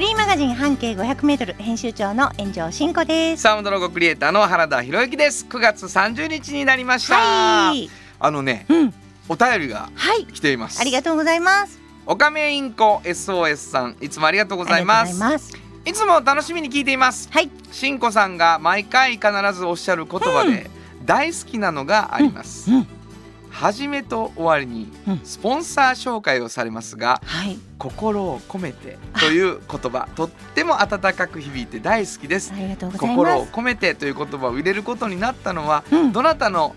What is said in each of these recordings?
フリーマガジン半径500メートル編集長の炎上真子です。サウンドロゴクリエイターの原田博之です9月30日になりました、はい。あのねうん。お便りがはい。来ていますありがとうございます。おかめインコ SOS さんいつもありがとうございますいつも楽しみに聞いていますはい。しんこさんが毎回必ずおっしゃる言葉で大好きなのがあります、うん。初めと終わりにうんスポンサー紹介をされますがはい。心を込めてという言葉とっても温かく響いて大好きです心を。込めてという言葉を入れることになったのはうん。どなたの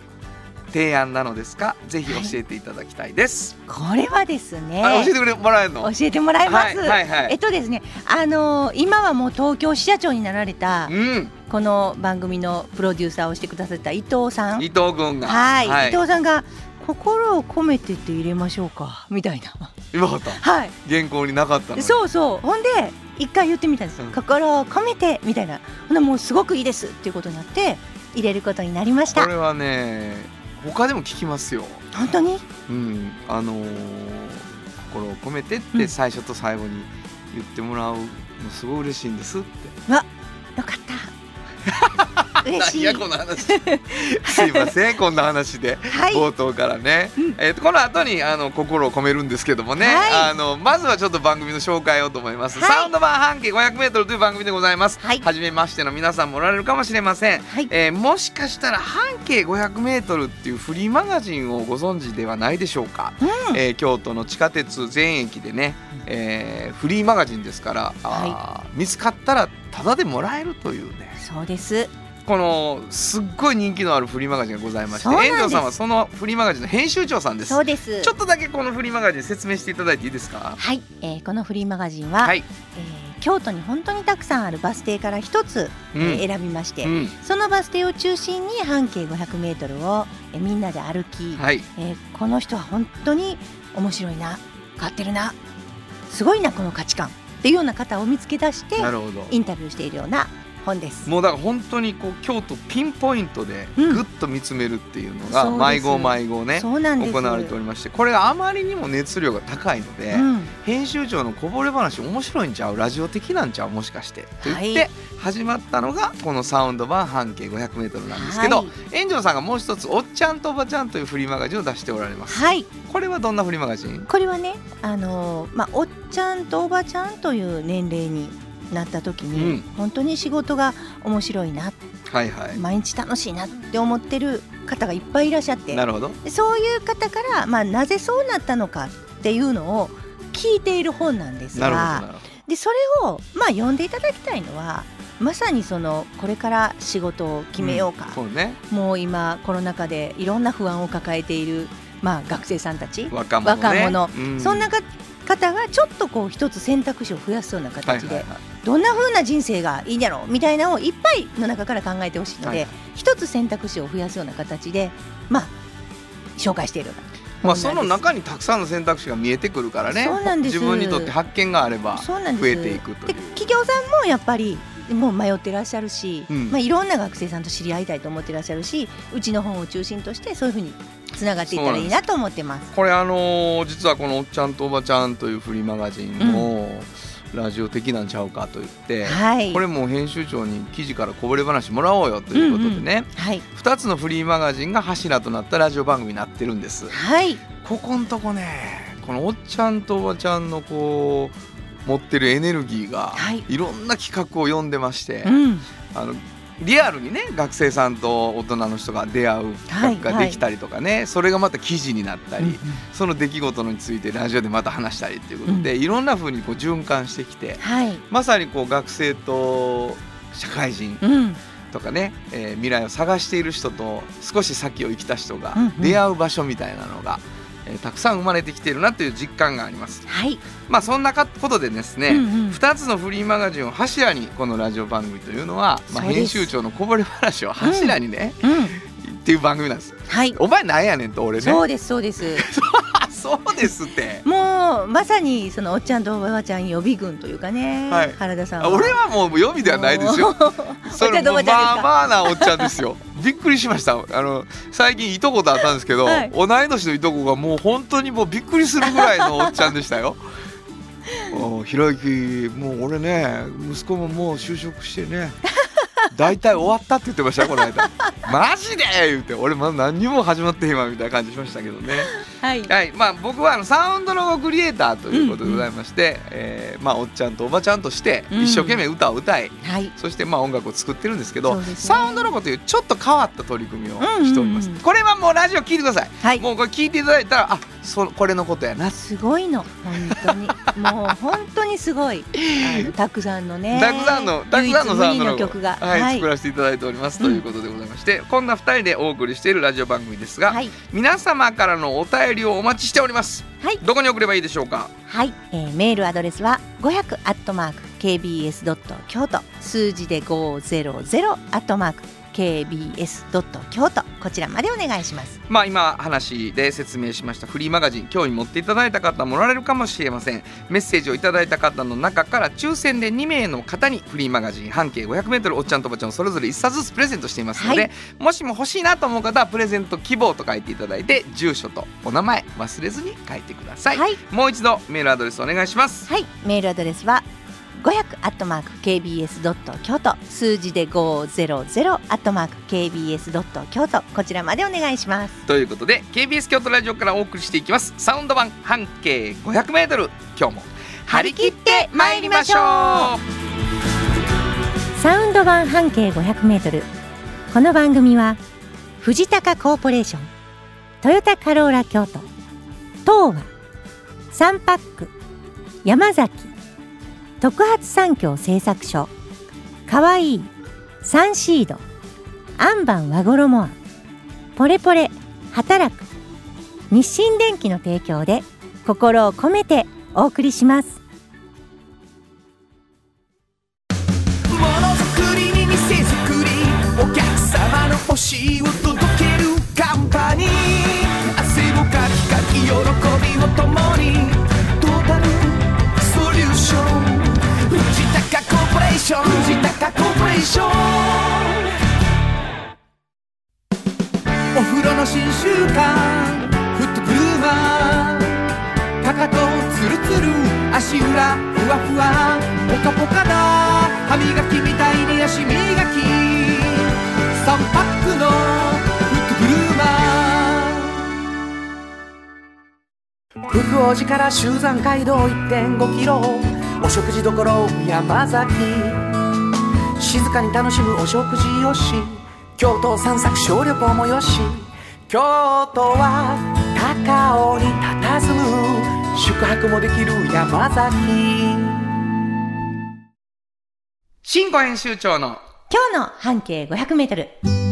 提案なのですか？ぜひ教えていただきたいです、これはですね。あ教えてくれもらえるの？教えてもらいます。はいはいはいえっとですね、あのー今はもう東京支社長になられたうんこの番組のプロデューサーをしてくださった伊藤さん。伊藤君がはい、伊藤さんが心を込めてって入れましょうかみたいな。今かった。はい。原稿になかったそうそう。ほんで一回言ってみたんです、うん。心を込めてみたいな。ほんならもうすごくいいですっていうことになって入れることになりました。これはね他でも聞きますよ。本当に？うん。あのー心を込めてっうん。て最初と最後に言ってもらうのすごい嬉しいんですって。よかった嬉しい。いやこの話。すいませんこんな話で。はい。冒頭からね、うん。えーとこの後にあの心を込めるんですけどもね、はい。あのまずはちょっと番組の紹介をと思います、はい。サウンド版半径 500m という番組でございます、はい。初めましての皆さんもおられるかもしれません、はい。えーもしかしたら半径 500m っていうフリーマガジンをご存知ではないでしょうか、うん。えー京都の地下鉄全駅でね、えーフリーマガジンですから、あー見つかったらタダでもらえるというね。そうですこのすっごい人気のあるフリーマガジンがございまして遠藤さんはそのフリーマガジンの編集長さんです。そうです。ちょっとだけこのフリーマガジン説明していただいていいですか？はい、えーこのフリーマガジンは、はい、えー京都に本当にたくさんあるバス停から一つ、えうん。ー選びまして、うん。そのバス停を中心に半径 500m を、えーみんなで歩き、はい。えーこの人は本当に面白いな変わってるなすごいなこの価値観っていうような方を見つけ出してインタビューしているような本です。もうだから本当にこう京都ピンポイントでうん。ぐっと見つめるっていうのが毎号毎号ね行われておりましてこれがあまりにも熱量が高いので、うん、編集長のこぼれ話面白いんちゃう？ラジオ的なんちゃう？もしかして。と言ってはい。始まったのがこのサウンド版半径 500m なんですけど、はい。炎上さんがもう一つ「おっちゃんとおばちゃん」というフリーマガジンを出しておられます。はい、これはどんなフリーマガジン？これはね、あのーまあ、おっちゃんとおばちゃんという年齢になった時に、うん本当に仕事が面白いなはいはい。毎日楽しいなって思ってる方がいっぱいいらっしゃってなるほど。でそういう方から、まあ、なぜそうなったのかっていうのを聞いている本なんですがでそれを、まあ、読んでいただきたいのはまさにそのこれから仕事を決めようか、ど。そうね。もう今コロナ禍でいろんな不安を抱えている、まあ、学生さんたち、若者ね。若者うんそんなか方がちょっとこう一つ選択肢を増やすようなはい形で、はいはいどんな風な人生がいいんやろうみたいなのをいっぱいの中から考えてほしいので、はい。一つ選択肢を増やすような形でまあ紹介しているまあその中にたくさんの選択肢が見えてくるからね。そうなんです。自分にとって発見があれば増えていくという。で。企業さんもやっぱりもう迷ってらっしゃるし、うん。まあ、いろんな学生さんと知り合いたいと思ってらっしゃるしうちの本を中心としてそういうふうにつながっていったらいいなと思ってます。これあのー実はこの「おっちゃんとおばちゃん」というフリーマガジンのラジオ的なんちゃうかと言って、はい。これも編集長に記事からこぼれ話もらおうよということでね、はい、2つのフリーマガジンが柱となったラジオ番組になってるんです。はい、ここんとこねこのおっちゃんとおばちゃんのこう持ってるエネルギーがはい。いろんな企画を読んでまして、うん、あのリアルにね学生さんと大人の人が出会う企画ができたりとかね、それがまた記事になったり、うんその出来事についてラジオでまた話したりっていうことで、いろんな風にこう循環してきてはい、まさにこう学生と社会人うん、とかね、えー未来を探している人と少し先を生きた人がうんうん。出会う場所みたいなのが、えーたくさん生まれてきているなという実感があります。はい、まあそんなことでですね、うんうん。2つのフリーマガジンを柱にこのラジオ番組というのは、まあ、編集長のこぼれ話を柱にね、うん、っていう番組なんですはい、お前なんやねんと俺ね。そうですそうです。あそうですって。もうまさにそのおっちゃんとおばあちゃん予備軍というかね、はい。原田さんあ俺はもう予備ではないですよ。それもまあまあなおっちゃんですよ。びっくりしました。あの最近いとことあったんですけど、はい。同い年のいとこがもう本当にもうびっくりするぐらいのおっちゃんでしたよ。おひろゆきもう俺ね息子ももう就職してね大体終わったって言ってましたよこの間。マジで言って。俺まだ何にも始まってへんわみたいな感じしましたけどねはい、はい。まあ、僕はあのサウンドロゴクリエイターということでございまして、えーまあ、おっちゃんとおばちゃんとしてうん。一生懸命歌を歌い、はい、そしてまあ音楽を作ってるんですけどね。サウンドロゴというちょっと変わった取り組みをしております、うんうんうんこれはもうラジオ聞いてください、はい、もうこれ聞いていただいたらあそこれのことやな。すごいの。本当に。もう本当にすごい。たくさんのねたくさんのたくさんのサウンドロゴ。曲が。はい作らせていただいております、ということでございましてこんな2人でお送りしているラジオ番組ですが、はい。皆様からのお便りをお待ちしております。はい。どこに送ればいいでしょうか？はい、えーメールアドレスは500アットマーク KBS ドット京都。数字で500アットマーク KBS ドット京都こちらまでお願いします。まあ今話で説明しましたフリーマガジン興味持っていただいた方もおられるかもしれません。メッセージをいただいた方の中から抽選で2名の方にフリーマガジン半径 500m おっちゃんとおばちゃんをそれぞれ1冊ずつプレゼントしていますので、はい。もしも欲しいなと思う方はプレゼント希望と書いていただいて住所とお名前忘れずに書いてください、はい。もう一度メールアドレスお願いします。はい。メールアドレスは500アットマーク KBS ドット京都数字で500アットマーク KBS ドット京都こちらまでお願いします。ということで KBS 京都ラジオからお送りしていきます。サウンド版半径 500m 今日も張り切って参りましょう。サウンド版半径500メートル。この番組は藤高コーポレーショントヨタカローラ京都東和サンパック山崎特発産業製作所かわいいサンシードアンバン和衣あんポレポレ働く日清電機の提供で心を込めてお送りします。ものづくりに店づくりお客様の欲しいを届けるカンパニー。高コーポレーション藤高コーポレーションお風呂の新習慣フットグルーマーかかとツルツル足裏ふわふわポカポカだ歯磨きみたいに足磨き。3パックの福王寺から集山街道1.5キロお食事処山崎。静かに楽しむお食事よし。京都散策小旅行もよし。京都は高尾に佇む。宿泊もできる山崎。新語編集長の今日の半径500メートル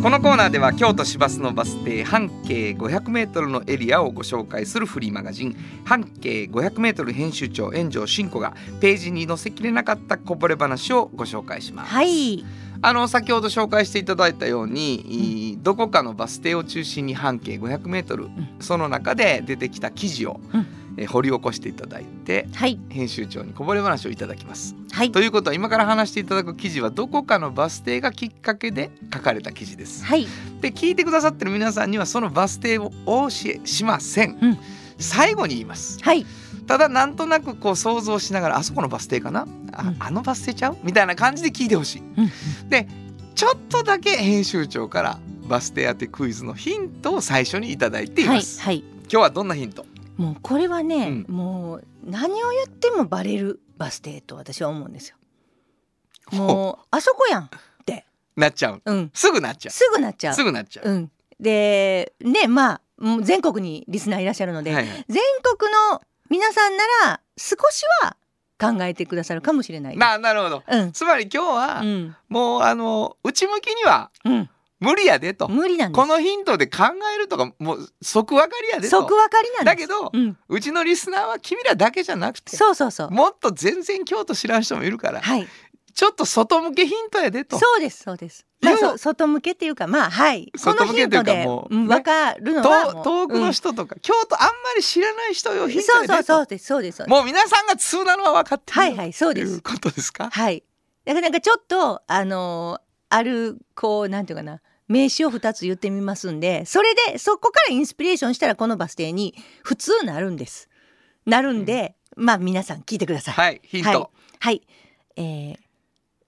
このコーナーでは京都市バスのバス停半径 500m のエリアをご紹介するフリーマガジン。半径 500m 編集長炎上真子がページに載せきれなかったこぼれ話をご紹介します。はい。あの先ほど紹介していただいたように、いどこかのバス停を中心に半径 500m、その中で出てきた記事を、うんえ掘り起こしていただいてはい。編集長にこぼれ話をいただきます。はい。ということは今から話していただく記事はどこかのバス停がきっかけで書かれた記事です。はい。で聞いてくださってる皆さんにはそのバス停をお教えしません、うん。最後に言います。はい。ただなんとなくこう想像しながらあそこのバス停かな？あ,、うん。あのバス停ちゃう？みたいな感じで聞いてほしい。うん。でちょっとだけ編集長からバス停当てクイズのヒントを最初にいただいていはい。ます、はい。今日はどんなヒント？もうこれはね、うもう何を言ってもバレるバス停と私は思うんですよ。もうあそこやんって。なっちゃう。うん。すぐなっちゃすぐなっちゃう。うすぐなっちゃう、うん。でねまあ全国にリスナーいらっしゃるので、はいはい。全国の皆さんなら少しは考えてくださるかもしれないななるほど。うん。つまり今日は、うん。もうあの内向きにはうん無理やでと。無理なんこのヒントで考えるとかもう即分かりやでと。即分かりなんです。だけど、うん、うちのリスナーは君らだけじゃなくてそうそうそう。もっと全然京都知らん人もいるから、はい。ちょっと外向けヒントやでと。そうですそうです。まあ外向けっていうかまあはい。この外向けというかヒントで、もうねうん、分かるのは遠遠くの人とか、京都あんまり知らない人ようんヒントそうそうやでとそうですそうですそうです。もう皆さんが通なのは分かってるはいはいそうです。ということですか？はい。だからなんかちょっとあのーあるこうなんていうかな名詞を2つ言ってみますんでそれでそこからインスピレーションしたらこのバス停に普通なるんです。なるんで、まあ皆さん聞いてください。はいヒント、はい。はい、えー、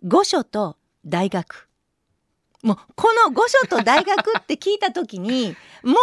御所と大学。もうこの御所と大学って聞いた時に も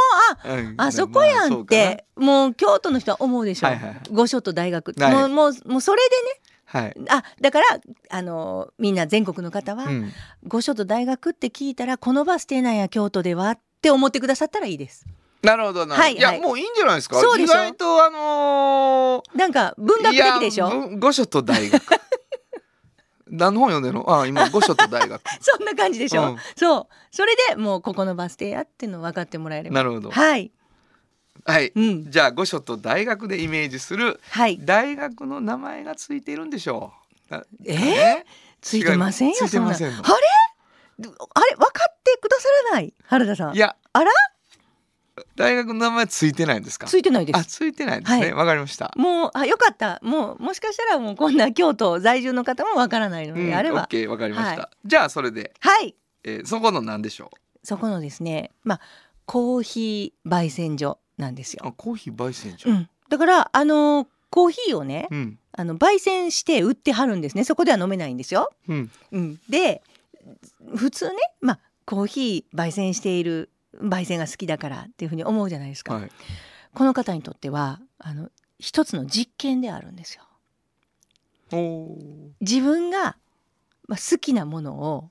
ううん。ああそこやんっまあて、もう京都の人は思うでしょ、はいはいはい。御所と大学。はい。もうもうもうそれそうかなはい、あだからあのみんな全国の方は、うん。御所と大学って聞いたらこのバス停なんや京都ではって思ってくださったらいいです。なるほどなるほど、はいい。や、はいもういいんじゃないですか。意外とあのなんか文ー、学的でしょ？御所と大学。何の本読んでるの？あ今御所と大学。そんな感じでしょ、うん。そう。それでもうここのバス停やっての分かってもらえれば。なるほど。はいはい、うん。じゃあ御所と大学でイメージするはい。大学の名前がついているんでしょう。なえ？ーね？ついてませんよついてませんあれ？あれ？分かってくださらない？原田さん。いや。あら？大学の名前ついてないんですか？ついてないです。あついてないですね。はい。わ、かりました。もうあよかった。もうもしかしたらもうこんな京都在住の方もわからないので、あれオッばケーわかりました、はじゃあそれで、はい。えーそこの何でしょそこのですね。まあコーヒー焙煎所なんですよ、うあコーヒー焙煎所。うん、だからあのーコーヒーをねうん。あの焙煎して売ってはるんですね。そこでは飲めないんですよ、うん。うん、で普通ねまあコーヒー焙煎している焙煎が好きだからっていうふうに思うじゃないですか、はい。この方にとってはあの一つの実験であるんですよ。自分が、まあ、好きなものを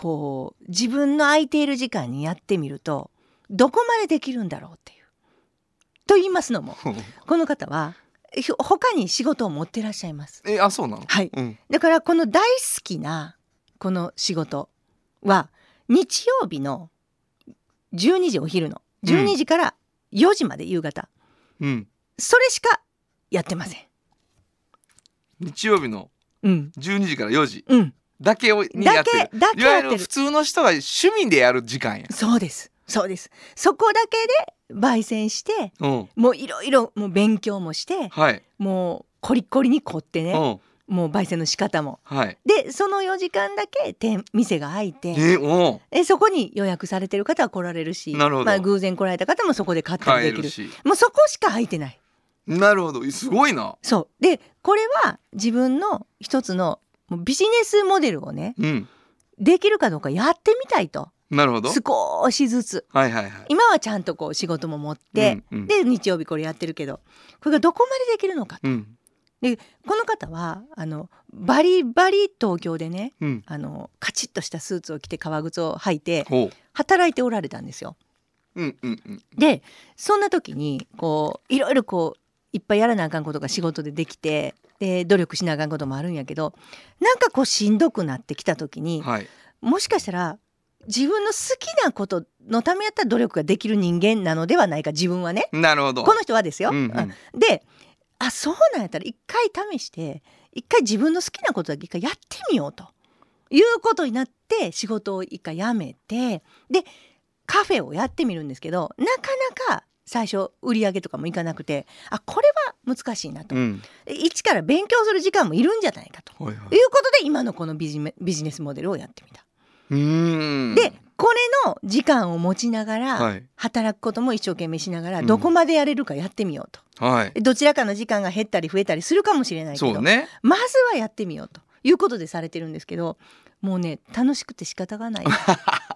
こう自分の空いている時間にやってみるとどこまでできるんだろうっていう。と言いますのも この方はひ他に仕事を持ってらっしゃいます。えあそうなの？はい。うん。だからこの大好きなこの仕事は日曜日の12時お昼の12時から4時まで夕方、うん。それしかやってません。日曜日のうん、12時から4時。うん、だけをにやだってるけだけいわやってる。ゆる普通の人が趣味でやる時間や。そうです。そうです。そこだけで焙煎してうん。もういろいろもう勉強もしてはい。もうコリコリに凝ってねうん。もう焙煎の仕方も。はい。でその4時間だけ店店が開いてえおえそこに予約されてる方は来られるしなるほど。まあ、偶然来られた方もそこで買ったりできる。るし。もうそこしか空いてない。なるほど。すごいな。そう。でこれは自分の一つのもうビジネスモデルをねうん。できるかどうかやってみたいと。なるほど。少しずつ。はいはいはい。今はちゃんとこう仕事も持って、うんうん。で日曜日これやってるけどこれがどこまでできるのかうん。この方はあのバリバリ東京でねうん。あのカチッとしたスーツを着て革靴を履いてほ働いておられたんですよ。ううんうんうん。でそんな時にこういろいろこういっぱいやらなあかんことが仕事でできてで努力しなあかんこともあるんやけどなんかこうしんどくなってきた時にはい。もしかしたら自分の好きなことのためやったら努力ができる人間なのではないか自分はね。なるほど。この人はですよ。うんうん。うん。であそうなんやったら一回試して一回自分の好きなことだけ一回やってみようと。いうことになって仕事を一回辞めてでカフェをやってみるんですけどなかなか最初売り上げとかもいかなくてあこれは難しいなと、うん。一から勉強する時間もいるんじゃないかと。はいはい。いうことで今のこのビジメビジネスモデルをやってみた。うーん。でこれの時間を持ちながら、はい。働くことも一生懸命しながらうん。どこまでやれるかやってみようと。はい。どちらかの時間が減ったり増えたりするかもしれないけど、ね。まずはやってみようということでされてるんですけどもうね楽しくて仕方がない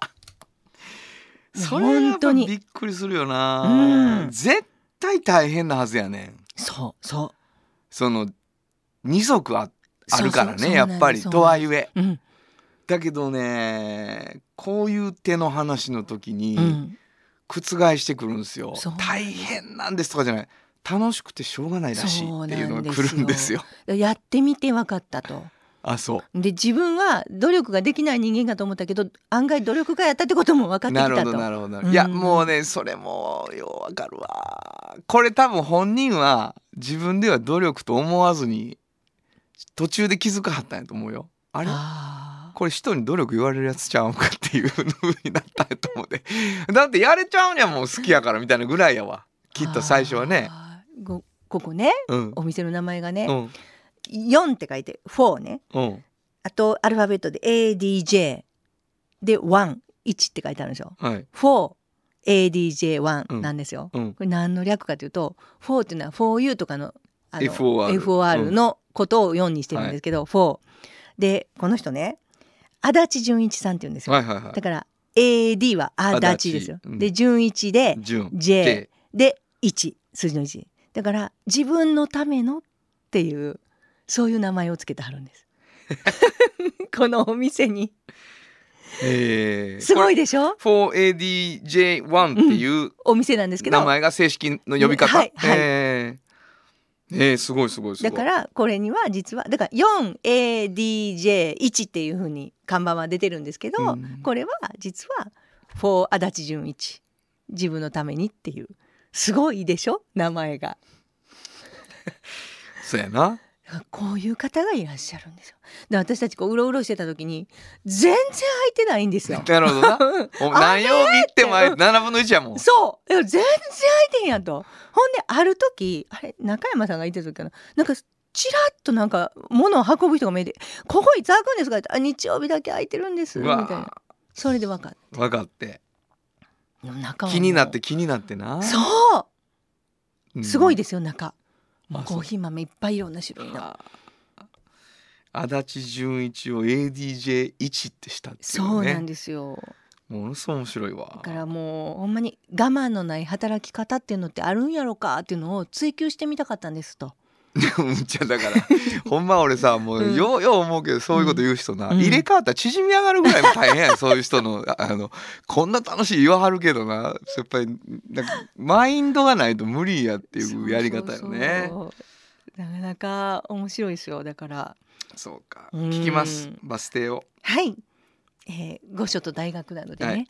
それ本当に。ぱびっくりするようなん。絶対大変なはずやねん。そうそその二足ああるからねやっぱりとはいえ。ううん。だけどねこういう手の話の時にうん。覆してくるんですよ、大変なんですとかじゃない。楽しくてしょうがないらしいっていうのが来るんですよ。やってみて分かったとあそう。で自分は努力ができない人間かと思ったけど案外努力家やったってことも分かってきなるほたとどなるほど、うん。いやもうねそれもようわかるわ。これ多分本人は自分では努力と思わずに途中で気づかはったんやと思うよ。あれ？あこれ人に努力言われるやつちゃうんかっていう風になったんやと思うで。だってやれちゃうんやもん好きやからみたいなぐらいやわ。きっと最初はね。ここね。うん。お店の名前がね、うん4って書いて4ね。うん。あとアルファベットで ADJ で11って書いてあるんですよ。はい。4ADJ1 なんですよ、うん。これ何の略かというと4っていうのは 4U とかのあの FOR FOR のことを4にしてるんですけど、4でこの人ね足立純一さんって言うんですよ、はいはいはい。だから AD は足立ですよ、うん。で純一で順 J で1数字の1だから自分のためのっていうそういう名前をつけてはるんです。このお店に。えー、すごいでしょ？4ADJ1 っていうお店なんですけど。名前が正式の呼び方、はいはい。えー。えーすごいすごいすごい。だからこれには実はだから 4ADJ1 っていうふうに看板は出てるんですけど、うん。これは実は4足立純一。自分のためにっていう。すごいでしょ？名前が。そうやなこういう方がいらっしゃるんですよ。で私たちこううろうろしてた時に全然空いてないんですよ。なるほどな。何曜日っても7分の1やもん。そう。いや全然空いてんやと。ほんである時あれ？中山さんがいた時かな。なんかちらっとなんか物を運ぶ人が見えて「ここいつ開くんですか?」ってあ日曜日だけ空いてるんです」うみたいな。わそれで分かっ分かって。た中気になって気になってな。そう。うん。すごいですよ中コーヒー豆いっぱいいろんな種類の。あ足立純一を ADJ1 ってしたっていうね。そうなんですよ。ものすごい面白いわ。だからもうほんまに我慢のない働き方っていうのってあるんやろかっていうのを追求してみたかったんですと。むっちゃだから ほんま俺さもう、うん。ようよう思うけどそういうこと言う人な、うん。入れ替わったら縮み上がるぐらいも大変やんそういう人のあ あのこんな楽しい言わはるけどなやっぱりなんかマインドがないと無理やっていうやり方よね。なかなか面白いですよだから。そうか。うん聞きますバス停を。はい、えー、御所と大学なのでね、はい。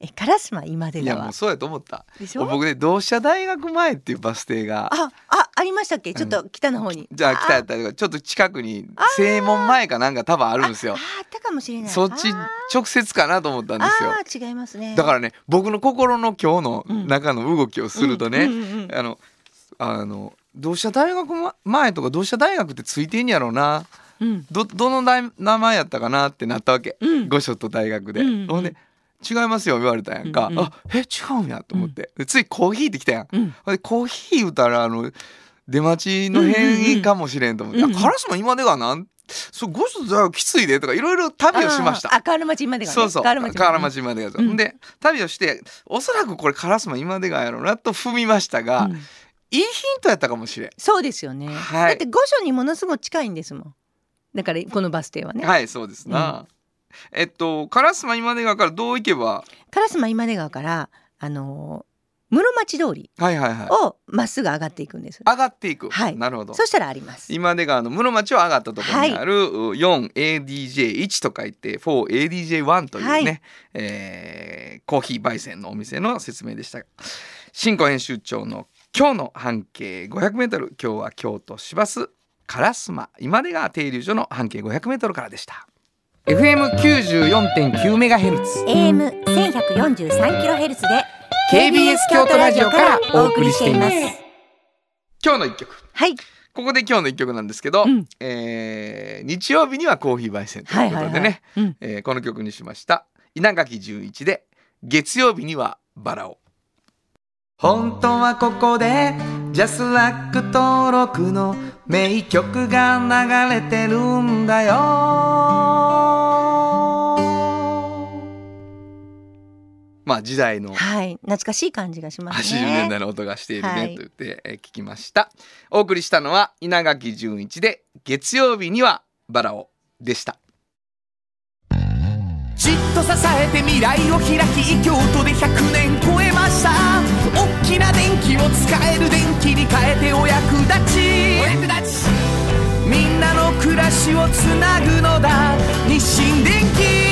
え烏丸今出川いやもうそうやと思った。でしょ？僕ね同志社大学前っていうバス停がああありましたっけ？ちょっと北の方に、じゃあ北やったりとかちょっと近くに正門前かなんか多分あるんですよ。ああったかもしれない。そっちあ直接かなと思ったんですよ。違いますね。だからね僕の心の今日の中の動きをするとね、うんうんうんうん。あのあの同志社大学ま前とか同志社大学ってついてんやろうな。うん。どどの名前やったかなってなったわけ、うん。御所と大学で、うんうんほんで違いますよ言われたやんか、うんうんあえ違うんやと思って、でついコーヒーって来たやん、うん。コーヒー言うたらあの出待ちの変異かもしれんと思って「うんうんうんあ烏丸今でがなんそう御所と大学きついで」とかいろいろ旅をしました。あ河原町今でがね。そうそう。河原町までが、う。ん。で旅をしておそらくこれ烏丸今でがやろうなと踏みましたが、うん。いいヒントやったかもしれん。そうですよね、はい。だって御所にものすごく近いんですもん。だからこのバス停はね、はいそうですな、えっと烏丸今でがからどう行けば？烏丸今出川からあのー室町通りはいはいはい。をまっすぐ上がっていくんです、上がっていく、はい。なるほど。そしたらあります。今出川の室町を上がったところにある、4ADJ1 と書いて 4ADJ1 というね、はい。えーコーヒー焙煎のお店の説明でした。新庫編集長の今日の半径 500m 今日は京都市バス烏丸。今出川停留所の半径 500m からでした。FM94.9MHz AM 1143キロヘルツで KBS 京都ラジオからお送りしています。今日の一曲。はい。ここで今日の一曲なんですけど、うん。えー日曜日にはコーヒー焙煎ということでね、この曲にしました。稲垣十一で月曜日にはバラを。本当はここでジャスラック登録の名曲が流れてるんだよまあ時代のはい。懐かしい感じがします80ね年代の音がしているね、はい。と言って、えー聞きました。お送りしたのは稲垣十一で月曜日にはバラをでした。じっと支えて未来を開き京都で100年超えました。大きな電気を使える電気に変えてお役立ち。お役立ち。みんなの暮らしをつなぐのだ。日清電機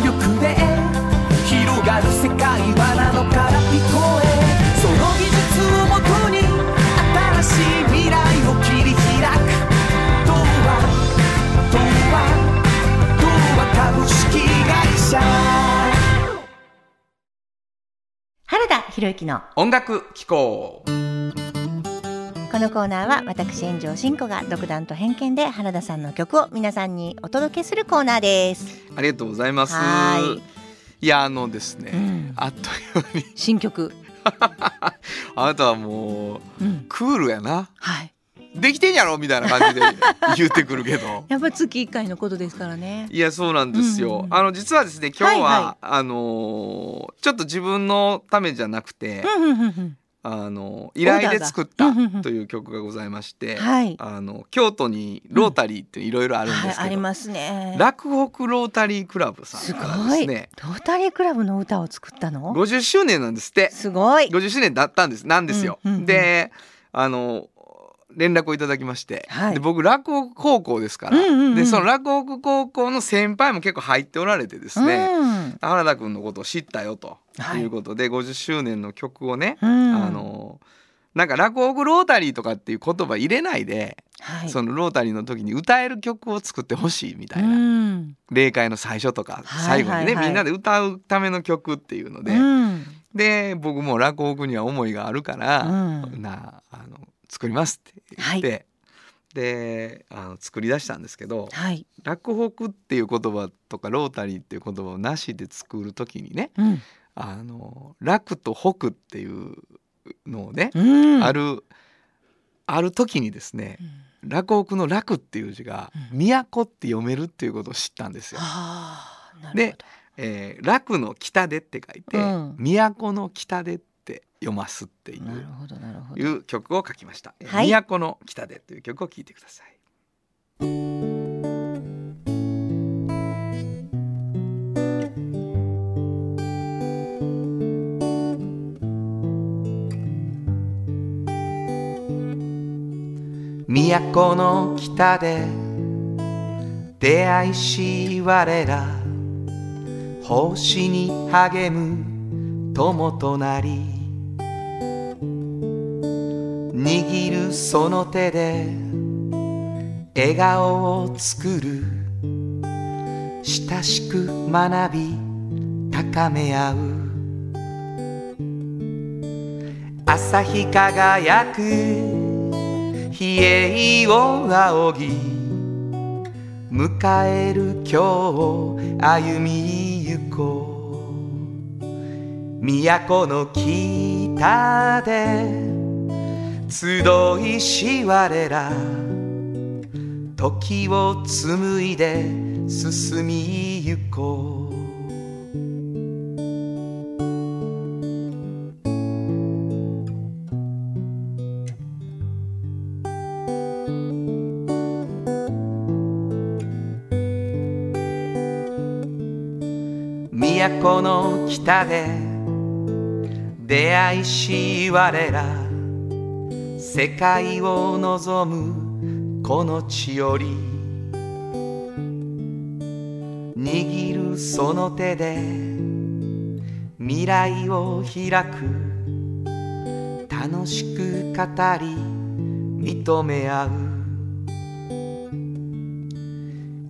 原田博之の音楽機構このコーナーは私炎上真子が独断と偏見で原田さんの曲を皆さんにお届けするコーナーです。ありがとうございますはいいやあのですね、うんあっという間に新曲。あなたはもううん。クールやなはい。できてんやろみたいな感じで 言ってくるけどやっぱ月一回のことですからね。いやそうなんですよ、うんあの実はですね今日は、はいはいあのーちょっと自分のためじゃなくて、うんうんうんうん。あの依頼で作ったという曲がございまして、はい。あの京都にロータリーっていろいろあるんはい、ですけど、ありますね。落北ロータリークラブさすごんからですい。ねロータリークラブの歌を作ったの？50周年なんですってすごい。50周年だったんですなんですよ。うんうんうんであの連絡をいただきまして、はいで僕落語高校ですから、うんうんうんでその落語高校の先輩も結構入っておられてですね、うん。原田君のことを知ったよとはいいうことで、50周年の曲をね、うん。あ。のなんか落語ロータリーとかっていう言葉入れないで、はい。そのロータリーの時に歌える曲を作ってほしいみたいな、うん。例会の最初とかはい最後にね、はいはいみんなで歌うための曲っていうので、うん。で僕も落語には思いがあるから、うんなあの作りますって言って、であの作り出したんですけどはい。落北っていう言葉とかロータリーっていう言葉をなしで作る時にねうん。あの楽と北っていうのをね、うん。あるある時にですねうん。落北の楽っていう字がうん都って読めるっていうことを知ったんですよ。で。えー楽の北でって書いて、うん都の北でって読ますっていう。いう曲を書きました。えーはい都の北でという曲を聴いてください。都の北で出会いし我ら星に励む友となり握るその手で笑顔を作る。親しく学び高め合う。朝日輝く。冷えを仰ぎ迎える今日を歩みゆこう。都の北で集いし我ら時を紡いで進みゆこう。都の北で出会いし我ら世界を望むこの地より握るその手で未来を開く楽しく語り認め合う。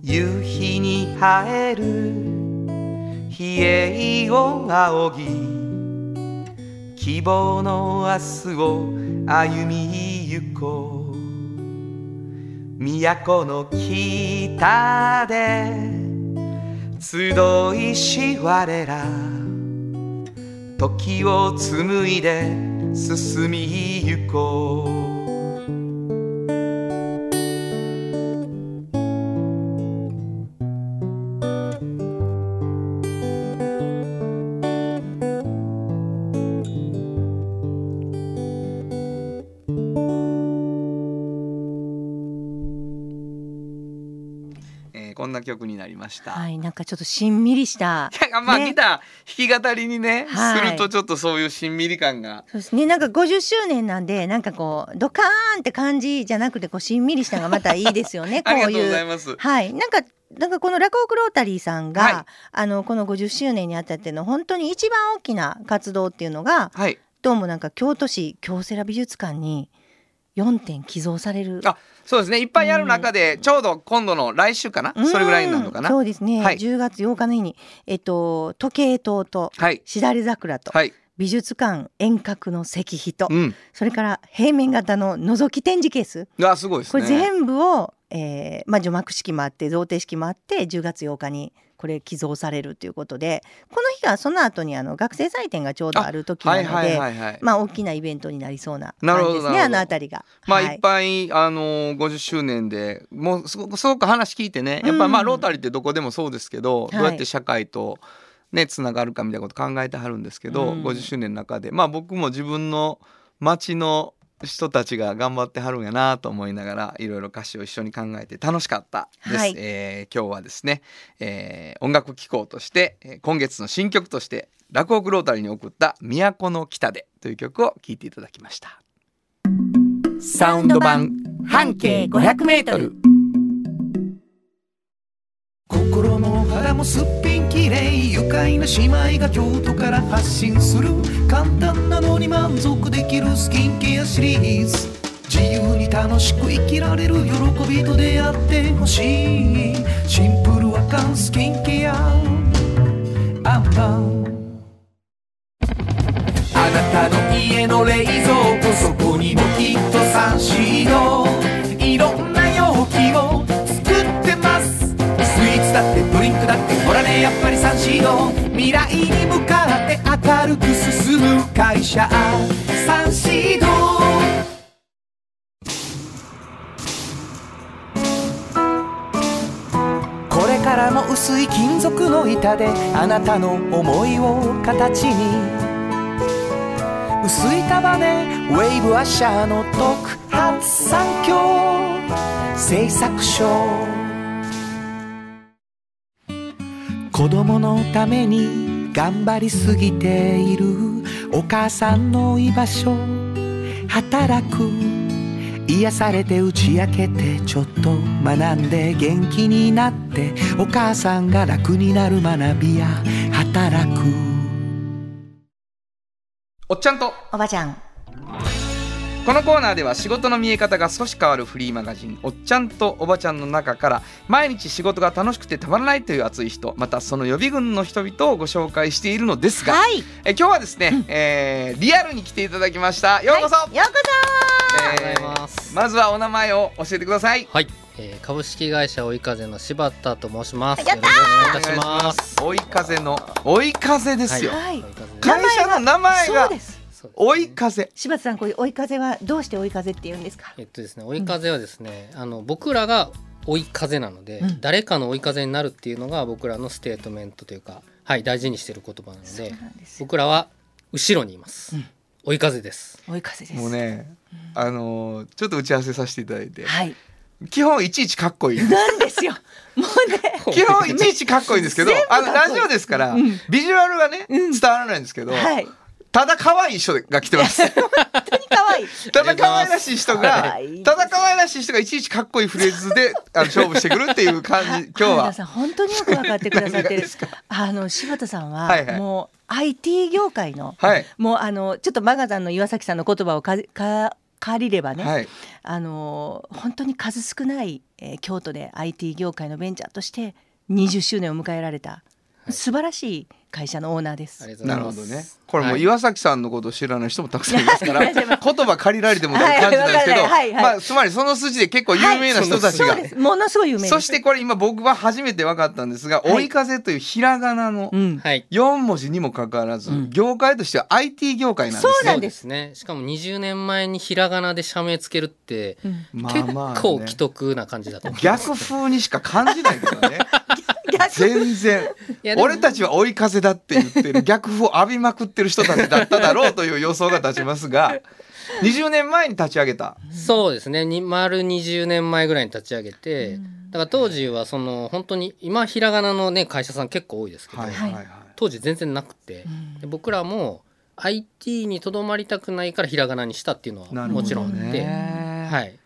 夕日に映える冷えを仰ぎ希望の明日を歩みゆこう。都の北で集いし我ら。時を紡いで進みゆこう。んな曲になりました。はい、なんかちょっとしんみりした。まあ、ねギター弾き語りにね、はいするとちょっとそういうしんみり感がそうですね。なんか50周年なんで、なんかこうドカーンって感じじゃなくて、こうしんみりしたのがまたいいですよね。こ ありがとうごういう。ざいます。はい、なんか。なんかこのラコークロータリーさんが、はいあのこの50周年にあたっての本当に一番大きな活動っていうのがはい。どうもなんか京都市京セラ美術館に4点寄贈されるあ、そうですね。いっぱいある中で、ちょうど今度の来週かな、うんそれぐらいになるのかな？そうですね、はい10月8日の日に、えっと、時計塔とはい。しだれ桜と、はい。美術館遠隔の石碑と、うん。それから平面型の覗き展示ケースがすごいですね。これ全部を、えーまあ、除幕式もあって贈呈式もあって10月8日にこれ寄贈されるということでこの日がその後にあの学生祭典がちょうどある時なので、はいはいはいはい。まあ大きなイベントになりそうな感じですねあの辺りが。まあ、はい。いっぱい、あのー、50周年でもうすごくすごく話聞いてね。やっぱりまあうんロータリーってどこでもそうですけど、はい。どうやって社会とねつながるかみたいなこと考えてはるんですけど、うん。50周年の中で。まあ僕も自分の町の人たちが頑張ってはるんやなと思いながらいろいろ歌詞を一緒に考えて楽しかったです、はい。えー今日はですね、えー音楽機構として、えー今月の新曲として落語ロータリーに送った「都の北で」という曲を聴いていただきました。サウンド版半径500メートル。心も肌もすっぴんきれ愉快な姉妹が京都から発信する簡単なのに満足できるスキンケアシリーズ。自由に楽しく生きられる喜びと出会ってほしい。シンプルアカンスキンケア。アンパンあなたの家の冷蔵庫そこにもきっとサンシードいろんな容器を作ってます。スイーツだってドリンクだってねやっぱりサンシード未来に向かって明るく進む会社。サンシードこれからも薄い金属の板であなたの思いを形に。薄い束ねウェーブアッシャーの特発産業製作所子供のために頑張りすぎている。お母さんの居場所働く。癒されて打ち明けてちょっと学んで元気になって。お母さんが楽になる学びや働く。おっちゃんと。おばちゃんこのコーナーでは仕事の見え方が少し変わるフリーマガジン「おっちゃんとおばちゃん」の中から毎日仕事が楽しくてたまらないという熱い人またその予備軍の人々をご紹介しているのですが、はい。え今日はですね、えーリアルに来ていただきました。ようこそ、ようこえーまずはお名前を教えてください。はい、えー株式会社追い風の柴田と申します。やったー。よろしくお願いいたします。追い風の追い風ですよ、そはい。会社の名前がそうですそうです。ね追い風。柴田さんこういう追い風はどうして追い風って言うんですか？えっとですね、追い風はですね、あの僕らが追い風なので、うん。誰かの追い風になるっていうのが僕らのステートメントというか、はい、大事にしてる言葉なので、で僕らは後ろにいます。うん。追い風です。追い風です。もうね、あのーちょっと打ち合わせさせていただいて、はい。基本いちいちかっこいいなんですよ。もうね。基本いちいちかっこいいんですけどいい。あのラジオですから、うん。ビジュアルがね、うん。伝わらないんですけど、はいただ可愛い人が来てます。本当に可愛い。ただ可愛らしい人可がただ可愛らしい人がいちいちかっこいいフレーズで あの勝負してくるっていう感じ。今日原は。田さん本当によく分かってくださってる。あの柴田さんは、はいはい。もう IT 業界の、はい。もうあのちょっとマガザンの岩崎さんの言葉をかか借りればね、はい。あの本当に数少ない、えー京都で IT 業界のベンチャーとして20周年を迎えられた、素晴らしい会社のオーナーです。な。るほどね。これも岩崎さんのことを知らない人もたくさんいますから 言葉借りられてもって感じなんですけど、はい。はい。はい。まあつまりその筋で結構有名な人たちが、ものすごい有名そしてこれ今僕は初めて分かったんですが「はい。追い風」というひらがなのうん、はい。4文字にもかかわらず、うん。業界としては IT 業界なんですね。そうなんですすね。しかも20年前にひらがなで社名つけるって、結構既得な感じだと。逆風にしか感じないけどね。逆全然。俺たちは追い風だって言ってる逆風を浴びまくってる人たちだっただろうという予想が立ちますが 20年前に立ち上げた。そうですね。に丸20年前ぐらいに立ち上げて、だから当時はその本当に今ひらがなのね会社さん結構多いですけど、はいはいはい。当時全然なくて、で僕らも IT にとどまりたくないからひらがなにしたっていうのはもちろんあって、ねはい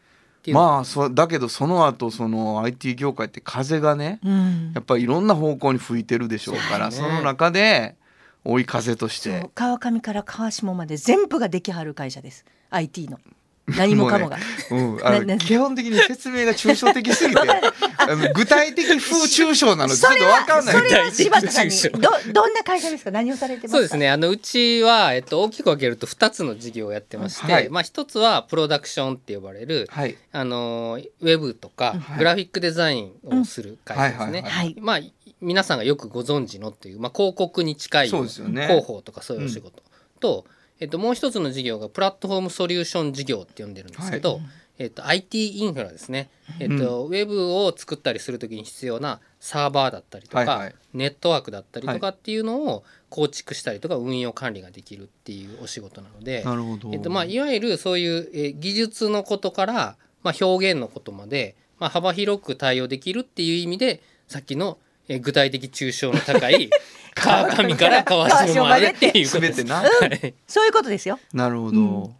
っていうのまあそうだけどその後その IT 業界って風がねうん。やっぱりいろんな方向に吹いてるでしょうからそ,、ね。の中で追い風として。川上から川下まで全部ができはる会社です。IT の何もかもが。うん、あななの基本的に説明が抽象的すぎて あの具体的風抽象なのちょっと分かんない。それは柴田さんにどどんな会社ですか？何をされてますか？そうですねあのうちは、えっと、大きく分けると2つの事業をやってまして、はい。まあ、1つはプロダクションって呼ばれる、はい。あのウェブとかはい。グラフィックデザインをする会社ですね。まあ皆さんがよくご存知のっていう、まあ、広告に近いそうですよね。広報とかそういうお仕事、と、えっと、もう一つの事業がプラットフォームソリューション事業って呼んでるんですけど、えっと、IT インフラですね、えっとウェブを作ったりするときに必要なサーバーだったりとか、はいはい。ネットワークだったりとかっていうのを構築したりとか運用管理ができるっていうお仕事なので。なるほど、えっとまあ、いわゆるそういう、えー技術のことから、まあ、表現のことまで、まあ、幅広く対応できるっていう意味でさっきの、えー具体的抽象の高い 川上から川下までっていうことです。な。はいそういうことですよ。なるほど、うん。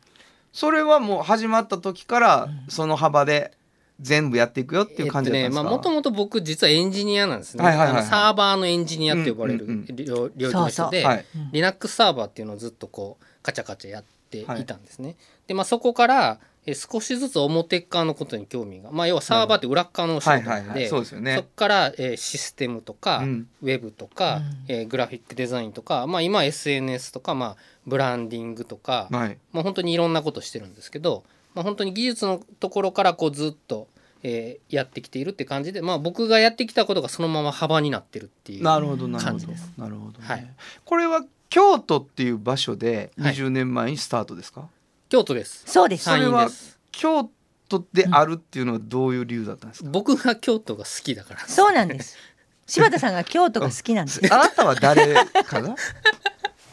それはもう始まった時からその幅で全部やっていくよっていう感じだったんですか、もともと僕実はエンジニアなんですね、はいはいはいサーバーのエンジニアって呼ばれるうんうんうん領領域の人で、はい。Linux サーバーっていうのをずっとこうカチャカチャやっていたんですね。でまあそこからえ少しずつ表側のことに興味がまあ要はサーバーって裏側のお仕はいはいはい。事なのでそうですよね。そこから、えーシステムとか、うん。ウェブとか、えーグラフィックデザインとか、まあ、今 SNS とか、まあ、ブランディングとか、はい。まあ、本当にいろんなことしてるんですけど、まあ、本当に技術のところからこうずっと、えーやってきているって感じで、まあ、僕がやってきたことがそのまま幅になってるっていうなるほどなるほど。感じです。なるほど、ね。はい。これは京都っていう場所ではい。20年前にスタートですか、京都です。そうです。山陰です。京都であるっていうのはどういう理由だったんですか、僕が京都が好きだから。そうなんです。柴田さんが京都が好きなんです。いあなたは誰かな？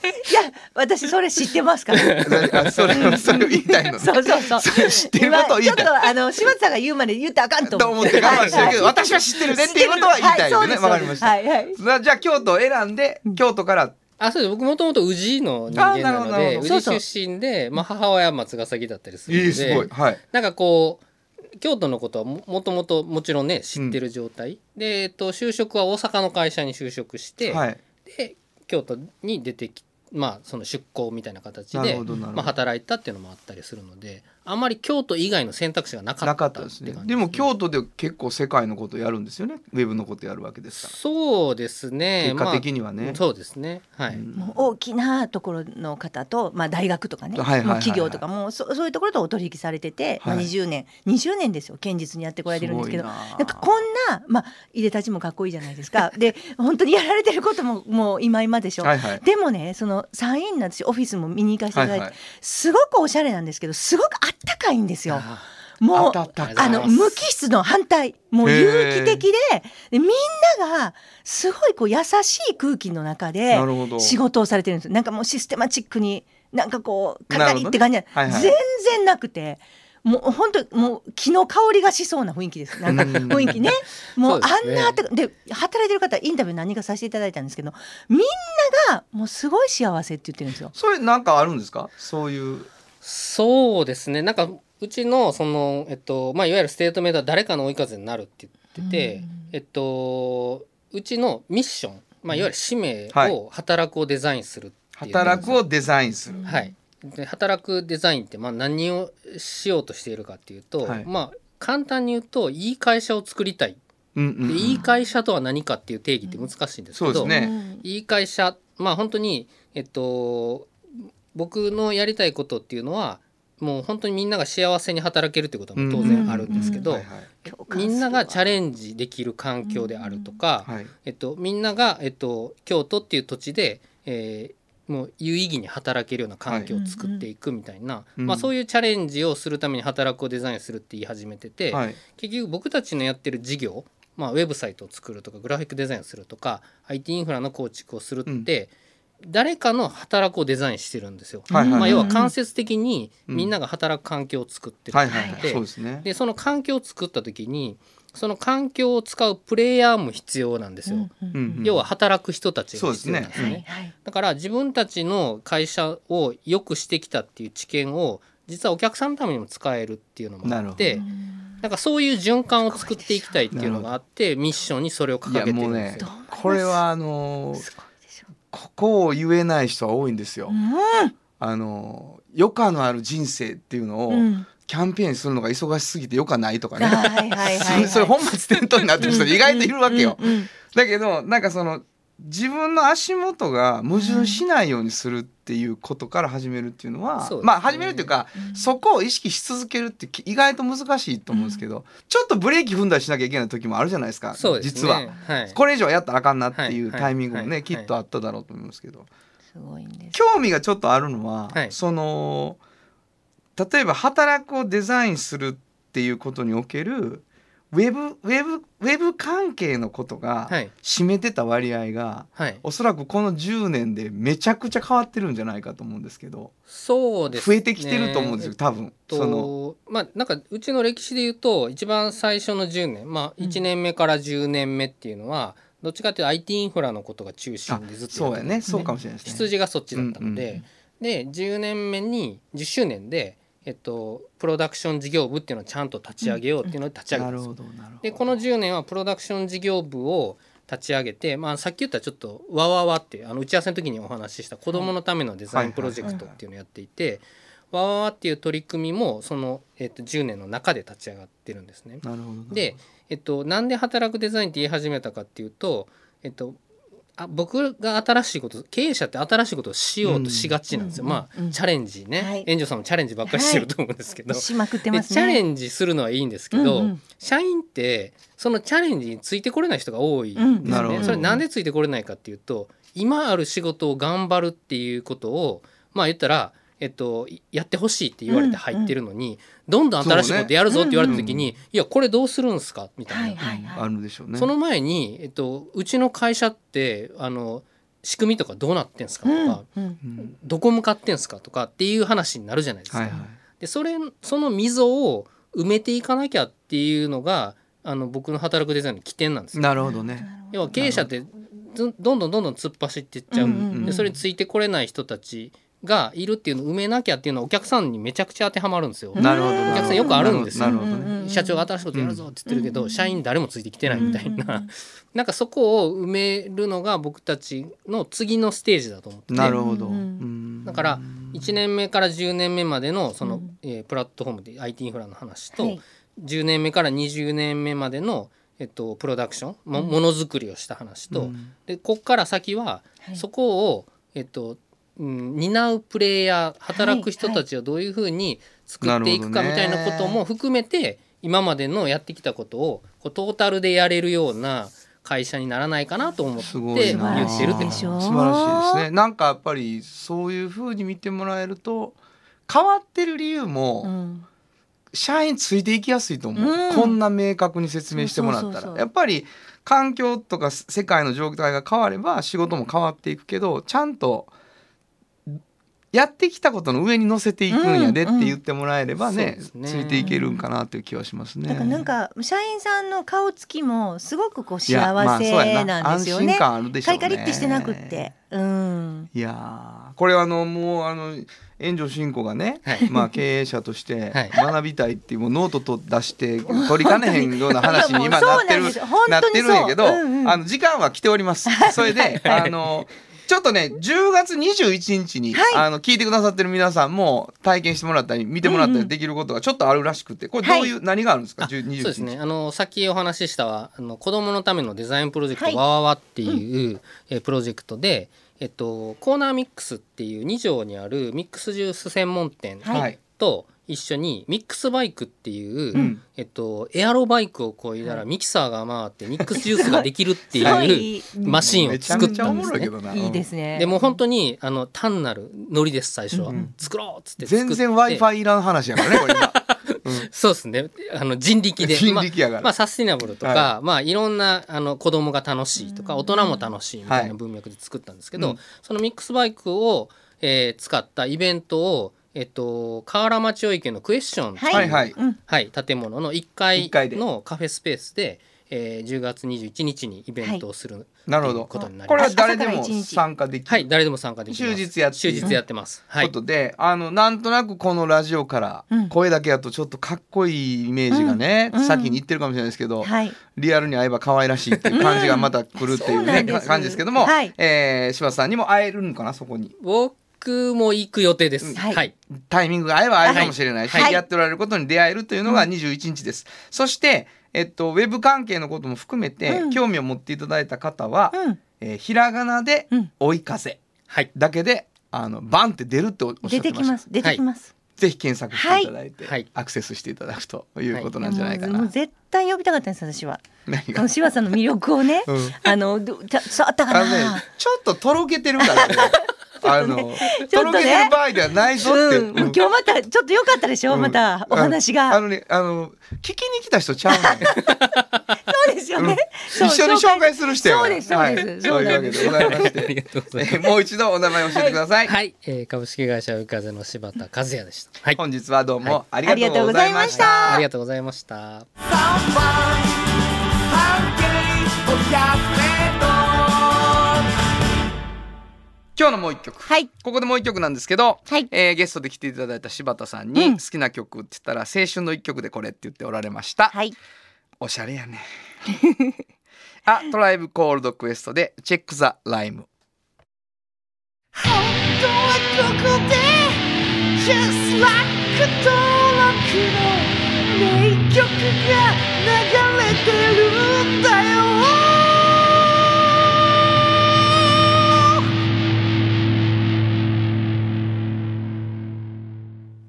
や私それ知ってますから。あそれそれを言いたいの？そうそうそう。それ知ってることを言いたい。今ちょっとあの柴田さんが言うまで言ったらあかんとと思って。我慢してるけ私は知ってるねっていうことは言いたいよね。わ、はかりました。はいはい。なじゃあ京都を選んで、京都から、あそうです。僕もともと宇治の人間なので宇治出身で、まあ、母親は松ヶ崎だったりするのいでいすごい、はい。なんかこう京都のことはももともともちろんね知ってる状態、で、えっと、就職は大阪の会社に就職して、はい。で京都に出てきまあその出向みたいな形でまあ、働いたっていうのもあったりするのであまり京都以外の選択肢がなかなかっったたですね。って感。じでも京都で結構世界のことをやるんですよね。ウェブのことやるわけですかそうですね。結果的にはね。まあそうですね。はい、うん。大きなところの方と、まあ、大学とかね、はいはいはいはい。もう企業とかもそそういうところとお取引されてて、まあ、はい20年20年ですよ。堅実にやってこられてるんですけど。な。なんかこんな、まあ、いでたちもかっこいいじゃないですか。で本当にやられてることももう今今でしょ、はいはい。でもねその参院の私オフィスも見に行かせていただいて、はいはい。すごくおしゃれなんですけどすごくあったかいんですよ。あもうあの無機質の反対。もう有機的ででみんながすごいこう優しい空気の中で。仕事をされてるんです。よなんかもうシステマチックになんかこうカリカなるほどねリって感じ。じゃない、はいはい。全然なくて。もう本当もう木の香りがしそうな雰囲気です。なんかうん。雰囲気ね。もうあんなあったかで働いてる方インタビュー何人かさせていただいたんですけどみんながもうすごい幸せって言ってるんですよ。それなんかあるんですか？そういう。そうですね。なんかうちのその、えっとまあ、いわゆるステートメントは誰かの追い風になるって言ってて、えっと、うちのミッション、まあ、いわゆる使命を働くをデザインするっていう。働くをデザインする。はい、で働くデザインってまあ何をしようとしているかっていうと、はい。まあ簡単に言うといい会社を作りたい、うんうんうん。でいい会社とは何かっていう定義って難しいんですけど、そうですね。うんいい会社まあ本当にえっと僕のやりたいことっていうのはもう本当にみんなが幸せに働けるってことはもう当然あるんですけど、みんながチャレンジできる環境であるとか、はい。えっと、みんなが、えっと、京都っていう土地で、えーもう有意義に働けるような環境を作っていくみたいな、うん。まあ、そういうチャレンジをするために働くをデザインするって言い始めてて、はい。結局僕たちのやってる事業、まあ、ウェブサイトを作るとかグラフィックデザインをするとか IT インフラの構築をするって、誰かの働くをデザインしてるんですよ。はいはいまあ、要はうん間接的にみんなが働く環境を作ってるはいはいはい。でそうですね。でその環境を作った時にその環境を使うプレイヤーも必要なんですよ。うんうんうん要は働く人たちが必要なんですそうね。はいはいだから自分たちの会社を良くしてきたっていう知見を実はお客さんのためにも使えるっていうのもあってなんかそういう循環を作っていきたいっていうのがあってミッションにそれを掲げてるんねですよ。これはあのーここを言えない人は多いんですよ。うあのー余暇のある人生っていうのをキャンペーンするのが忙しすぎて余暇ないとかね。それ本末転倒になってる人意外といるわけよ。だけどなんかその自分の足元が矛盾しないようにするっていうことから始めるっていうのは、そうですね。まあ始めるっていうか、そこを意識し続けるって意外と難しいと思うんですけど、ちょっとブレーキ踏んだりしなきゃいけない時もあるじゃないですかね。実は。はい、これ以上やったらあかんなっていうはい。タイミングもね、はい。きっとあっただろうと思いますけど、すごいんです。興味がちょっとあるのは、はい。その例えば働くをデザインするっていうことにおけるウェブウェブウェブ関係のことがはい。占めてた割合が、はい、おそらくこの10年でめちゃくちゃ変わってるんじゃないかと思うんですけどそうです、増えてきてると思うんですよ多分。とそのまあなんかうちの歴史で言うと一番最初の10年まあ1年目から10年目っていうのは、どっちかっていうと IT インフラのことが中心でずっとそうやね。そうかもしれないですね。羊がそっちだったので、で10年目に10周年で、えっと、プロダクション事業部っていうのをちゃんと立ち上げようっていうのを立ち上げたんです。でこの10年はプロダクション事業部を立ち上げて、まあ、さっき言ったちょっとわわわってあの打ち合わせの時にお話しした子どものためのデザインプロジェクトっていうのをやっていてわわわっていう取り組みもその、えっと、10年の中で立ち上がってるんですね。で、えっと、なんで働くデザインって言い始めたかっていうと、えっと、あ僕が新しいこと経営者って新しいことをしようとしがちなんですよ、うんまあ、うんチャレンジね、はい。園長さんもチャレンジばっかりしてると思うんですけど、しまくってでますねチャレンジするのはいいんですけど、うんうん。社員ってそのチャレンジについてこれない人が多いんですね、うんなるほどそれなんでついてこれないかっていうと今ある仕事を頑張るっていうことをまあ言ったら、えっと、いやってほしいって言われて入ってるのに、どんどん新しいことやるぞって言われた時に、いやこれどうするんすか？みたいな、ょうね。その前に、えっと、うちの会社ってあの仕組みとかどうなってんすかとか、うんうんどこ向かってんすかとかっていう話になるじゃないですか。はいはい。でそれその溝を埋めていかなきゃっていうのがあの僕の働くデザインの起点なんですよ。なるほどね。要は経営者ってずどんどんどんどん突っ走っていっちゃう、うんうんうんでそれについてこれない人たちがいるっていうのを埋めなきゃっていうのはお客さんにめちゃくちゃ当てはまるんですよ。なるほど。お客さんよくあるんですよ。なるほど。ね。うん社長が新しいことやるぞって言ってるけど、うん社員誰もついてきてないみたいな、うんうんなんかそこを埋めるのが僕たちの次のステージだと思ってて。なるほど。うんうんだから1年目から10年目までのその、うんえープラットフォームで IT インフラの話と、はい。10年目から20年目までの、えっと、プロダクションもうん。ものづくりをした話と、うん。でこっから先は、はい。そこを、えっとうん、担うプレイヤー働く人たちをどういうふうに作っていくかみたいなことも含めて、今までのやってきたことをこうトータルでやれるような会社にならないかなと思ってすご言ってるって素晴らしいですね。なんかやっぱりそういう風に見てもらえると変わってる理由も、うん社員ついていきやすいと思う、うん。こんな明確に説明してもらったら。そうそうそうそう。やっぱり環境とか世界の状態が変われば仕事も変わっていくけどちゃんとやってきたことの上に乗せていくんやでって言ってもらえればね,、うんうんね。ついていけるんかなという気はしますね。なんか社員さんの顔つきもすごくこう幸せな。んですよね。安心。感あるでしょうね。カリカリってしてなくって、うん、いやー。これあのもうあの援助進行がね、はい。まあ経営者としてはい。学びたいっていうもうノートと出して取りかねへんような話に 今なってるなんです。本なってるんやけど、うんうん。あの時間は来ております。それであのちょっとね10月21日に、はい。あの聞いてくださってる皆さんも体験してもらったり見てもらったりできることがちょっとあるらしくてこれどうい。う、何があるんですか？あ10 21日。そうですね。あのさっきお話ししたはあの子どものためのデザインプロジェクト、はい。わわわっていう、えプロジェクトで、えっと、コーナーミックスっていう2条にあるミックスジュース専門店はい。と一緒にミックスバイクっていう、うん。えっと、エアロバイクをこいだらミキサーが回ってミックスジュースができるっていう いマシンを作ったんですね。ろいけどな。いいですね。でもう本当にあの単なるノリです最初は、うん作ろうっつって作って全然 w i f i いらん話やからねこれ今。そうですね。あの人力で。人力やから。まあ、まあサスティナブルとか、はまあいろんなあの子供が楽しいとか大人も楽しいみたいはない。文脈で作ったんですけど、うん。そのミックスバイクを、えー使ったイベントを、えっと河原町尾池のクエスチョン、はい。はいはい。うん。はい、建物の1一階階で。のカフェスペースで、えー、10月21日にイベントをする、なるほど。ことになりこれます。は誰でも参加できる、はい、誰でも参加できます。終日やって。いい終日やってます。はい。こ。とで、あのなんとなくこのラジオからうん。声だけやとちょっとかっこいいイメージがね、うん。うん。先に言ってるかもしれないですけど、はい。リアルに会えば可愛らしいっていう感じがまた来るっていうね、そうなんです。感じですけども、はい。えー柴田さんにも会えるのかなそこに。僕も行く予定です。はいはい。タイミングが合えば会えるかもしれないし、はい。やっておられることに出会えるというのが21日です、そして、えっと、ウェブ関係のことも含めて、うん。興味を持っていただいた方は、うん。えーひらがなでうん「追い風はい」。だけであのバンって出るっておっしゃ出ってました。てきます。出てきます、ぜひ検索していただいて、はい。アクセスしていただくということなんじゃないかな。もうもう絶対呼びたかったんです私は。この柴田さんの魅力をね、うん。あのちょっととろけてるからね。あの、ちょっとねとろけてる場合ではないぞって。うん、うん今日またちょっと良かったでしょ、うんまたお話が、あのね、あの、聞きに来た人ちゃうねん。そうですよね、一緒に紹介する人そうですそうですはいそういうわけでございまし ありて。がとうございます。えーもう一度お名前教えてください。はい、えー、株式会社ウ風の柴田和也でした。はい。本日はどうもはありがとうございましあた。ありがとうございました。今日のもう一曲。はいここでもう一曲なんですけど、はいえーゲストで来ていただいた柴田さんうんに好きな曲って言ったら青春の一曲でこれって言っておられました。はいおしゃれやね。あ、トライブコールドクエストでチェックザライム。本当はここで Just like 登録の名曲が流れてるんだよ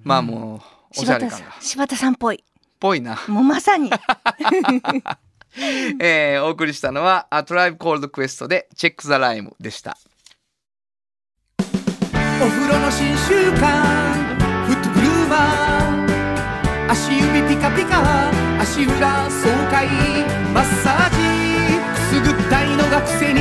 まあもうおしゃ柴田れ感が。さん柴田さんっぽい。ぽいな。もうまさに。えーお送りしたのはあトライブコールドクエストでチェックザライムでした。お風呂の新習慣フットグルーマー。足指ピカピカ足裏爽快。マッサージ。くすぐったいのが癖に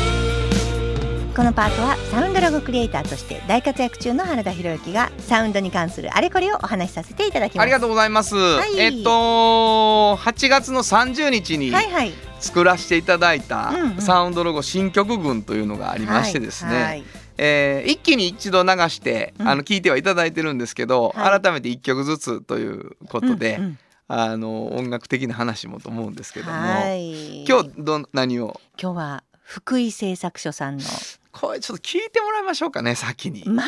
このパートはサウンドロゴクリエイターとして大活躍中の原田博之がサウンドに関するあれこれをお話しさせていただきます。ありがとうございます。い。えっと8月の30日にはいはい。作らせていただいたサウンドロゴ新曲群というのがありましてですね。はいえー一気に一度流して、うん。あの聞いてはいただいてるんですけど、はい。改めて一曲ずつということで、うんうん。あの音楽的な話もと思うんですけども、はい。今日どん何を？今日は福井製作所さんのこれちょっと聞いてもらいましょうかね先に。ま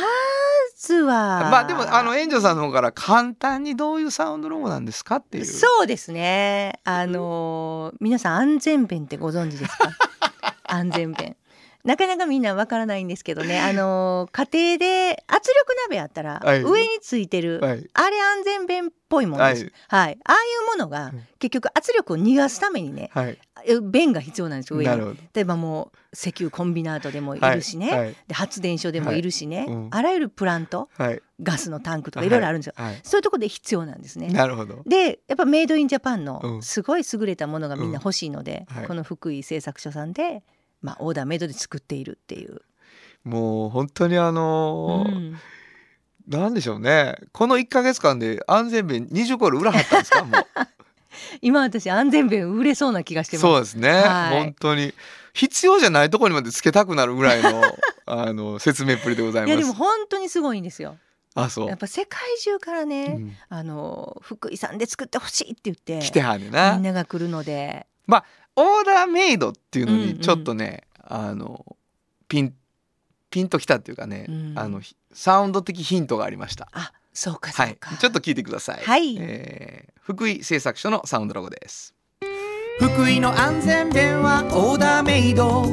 ずは。まあでもあの援助さんの方から簡単にどういうサウンドロゴなんですかっていう。そうですね。あのー皆さん安全弁ってご存知ですか？安全弁。なかなかみんなわからないんですけどね。あのー家庭で圧力鍋あったらはい。上についてる、はい。あれ安全弁っぽいものです、はい。ああいうものがうん。結局圧力を逃がすためにねはい。弁が必要なんですよ上。例えばもう石油コンビナートでもいるしね、はいはいで発電所でもいるしね、はいうんあらゆるプラントはい。ガスのタンクとかいろいろあるんですよ、はい。そういうところで必要なんですね。なるほど。でやっぱメイドインジャパンうのんすごい優れたものがみんな欲しいので、うんはいこの福井製作所さんで、まあ、オーダーメイドで作っているっていう。もう本当にあのーうんなんでしょうね。この1ヶ月間で安全弁20個売らはったんですか？もう。今私安全弁売れそうな気がしてます。そうですね、はい本当に必要じゃないところにまでつけたくなるぐらいの あの説明っぷりでございます。いやでも本当にすごいんですよ。あそうやっぱ世界中からね、うんあの福井さんで作ってほしいって言って来てはんねんみなんなが来るので、オーダーメイドっていうのうんうんにちょっとね、あのピンピンときたっていうかね、うんあのひサウンド的ヒントがありました。あそうかそはいうか。、ちょっと聞いてください。はいえー福井製作所のサウンドロゴです。福井の安全弁はオーダーメイド。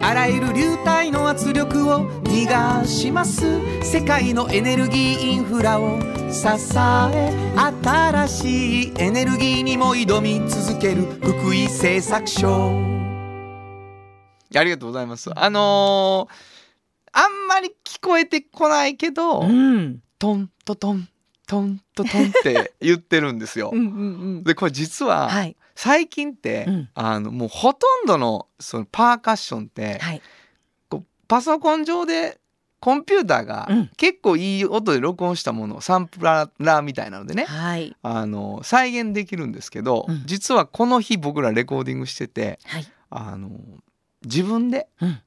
あらゆる流体の圧力を逃がします。世界のエネルギーインフラを支え新しいエネルギーにも挑み続ける福井製作所。ありがとうございます。あのーあんまり聞こえてこないけど、うん。トントトントントトンって言ってるんですよ。うん。うんうん。でこれ実は、はい。最近って、うん。あのもうほとんどのそのパーカッションって、はい。こうパソコン上でコンピューターがうん。結構いい音で録音したものをサンプラーみたいなのでね。はい。あの再現できるんですけど、うん。実はこの日僕らレコーディングしててはい。あの自分でうん。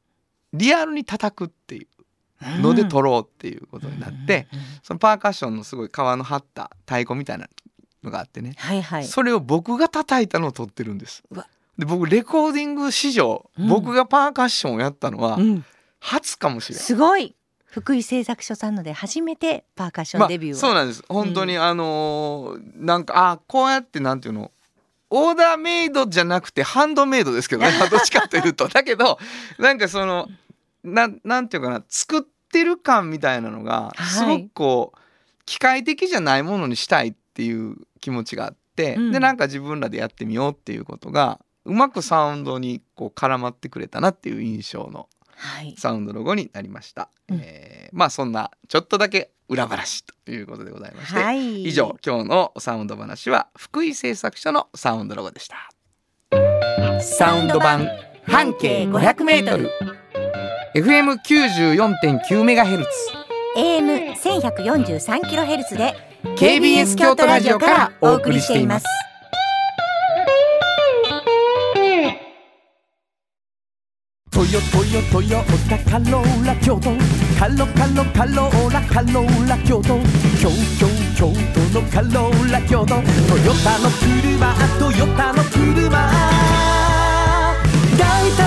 リアルに叩くっていうので撮ろうっていうことになって、うんうんうんそのパーカッションのすごい皮の張った太鼓みたいなのがあってね、はいはい。それを僕が叩いたのを撮ってるんです。で僕レコーディング史上、うん。僕がパーカッションをやったのはうん。初かもしれない。すごい。福井製作所さんので初めてパーカッションデビューを、そうなんです。本当に、あのーなんかあこうやってなんていうのオーダーメイドじゃなくてハンドメイドですけどね。どっちかというと。だけどなんかそのなんなんていうかな作ってる感みたいなのがはい。すごくこう、機械的じゃないものにしたいっていう気持ちがあって、うん。でなんか自分らでやってみようっていうことがうまくサウンドにこう絡まってくれたなっていう印象のはい。サウンドロゴになりました、うん。えーまあそんなちょっとだけ裏話ということでございまして、はい。以上今日のサウンド話は福井製作所のサウンドロゴでした。サウンド版半径500メートル FM94.9 メガヘルツ。AM 1143キロヘルツで KBS 京都ラジオからお送りしています。トヨトヨトヨタカローラ京都。カロカロカローラカローラ京都。京京京都のカローラ京都。トヨタの車トヨタの車。大体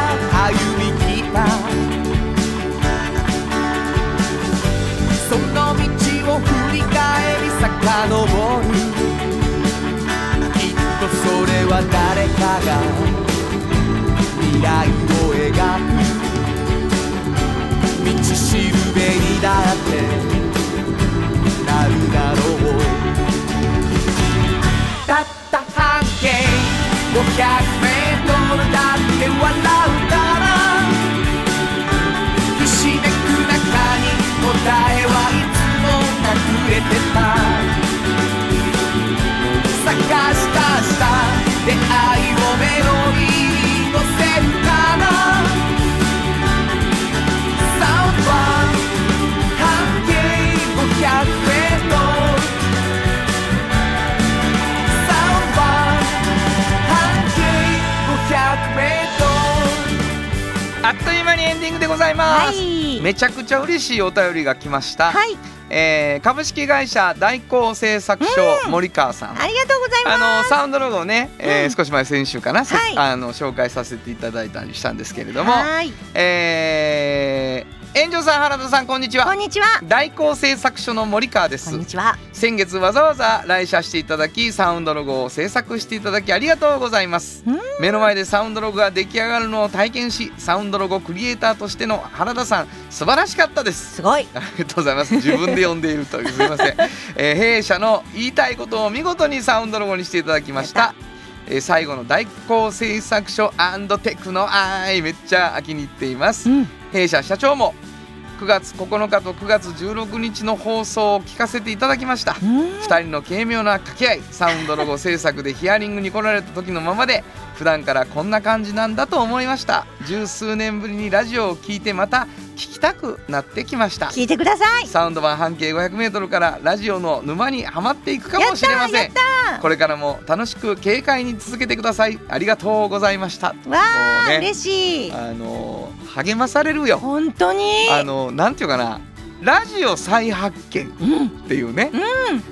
歩み来た。その道を振り返り遡る。きっとそれは誰かが未来を描く。道しるべにだってなるだろう。たった半径500メートルだって笑う。れてた探した出会いをメロディーに乗せるかなサウンドは半径500メートルサウンドは半径500メートルあっという間にエンディングでございます、はい。めちゃくちゃ嬉しいお便りが来ました、はいえー株式会社大光製作所森川さん。ありがとうございあます。のサウンドロゴをね、えーうん少し前先週かな、せはい。あの紹介させていただいたりしたんですけれども、はい。えー園長さん原田さんこんにちは。こんにちは。大工製作所の森川です。こんにちは。先月わざわざ来社していただきサウンドロゴを制作していただきありがとうございます。うん。目の前でサウンドロゴが出来上がるのを体験しサウンドロゴクリエイターとしての原田さん素晴らしかったです。すごい。ありがとうございます。自分で呼んでいるというすみません、えー弊社の言いたいことを見事にサウンドロゴにしていただきました。えー最後の大工製作所テクの愛めっちゃ気に入っています。うん弊社社長も9月9日と9月16日の放送を聞かせていただきました。うん。2人の軽妙な掛け合いサウンドロゴ制作でヒアリングに来られた時のままで普段からこんな感じなんだと思いました。十数年ぶりにラジオを聞いてまた聞きたくなってきました。聞いてください。サウンド版半径 500m からラジオの沼にはまっていくかもしれません。やったこれからも楽しく軽快に続けてください。ありがとうございました。わもあ、うね嬉しい。あの励まされるよ。本当に？あのなんていうかな。ラジオ再発見うんっていうね、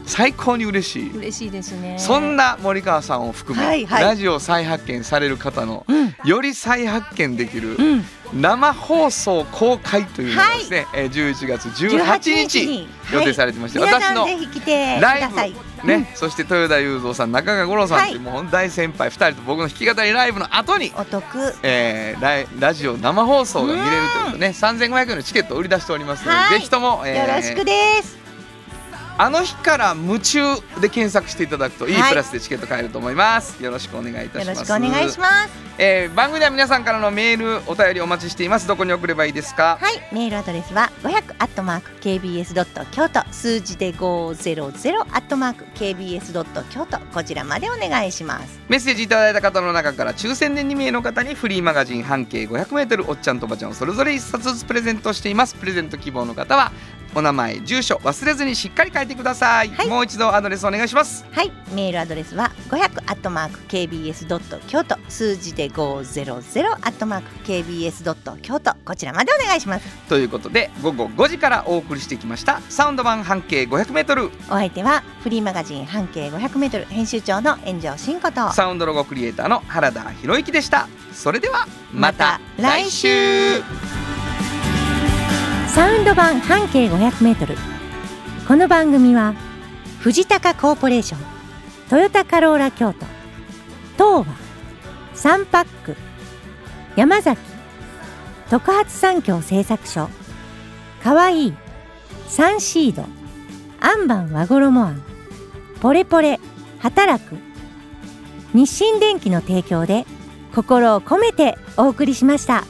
最高に嬉しい。嬉しいですね。そんな森川さんを含め、はいはい。ラジオ再発見される方のうん。より再発見できるうん生放送公開というのがですね、えー11月18日に。予定されてまして、皆私のライブださい。ね、そして豊田雄三さん中川五郎さんっていうはい。もう大先輩2人と僕の弾き語りライブの後に、お得。えーライラジオ生放送が見れるということでね3500円のチケットを売り出しておりますので、はい。ぜひとも、えーよろしくですあの日から夢中で検索していただくといいはいプラスでチケット買えると思います。よろしくお願いいたします。よろしくお願いしますえー番組では皆さんからのメールお便りお待ちしています。どこに送ればいいですか？はいメールアドレスは500アットマーク KBS ドット京都数字で500アットマーク KBS ドット京都こちらまでお願いしますメッセージいただいた方の中から抽選で2名の方にフリーマガジン半径 500m おっちゃんとおばちゃんをそれぞれ1冊ずつプレゼントしています。プレゼント希望の方はお名前住所忘れずにしっかり書いてください。はい。もう一度アドレスお願いします。はい。メールアドレスは500アットマーク KBS ドット京都数字で500アットマーク KBS ドット京都こちらまでお願いします。ということで午後5時からお送りしてきました。サウンド版半径 500m お相手はフリーマガジン半径 500m 編集長の炎上真子と。サウンドロゴクリエイターの原田博之でした。それではまた来週サウンド版半径 500m この番組は藤高コーポレーショントヨタカローラ京都東和サンパック山崎特発産業製作所かわいいサンシードアンバン和衣あんポレポレ働く日清電機の提供で心を込めてお送りしました。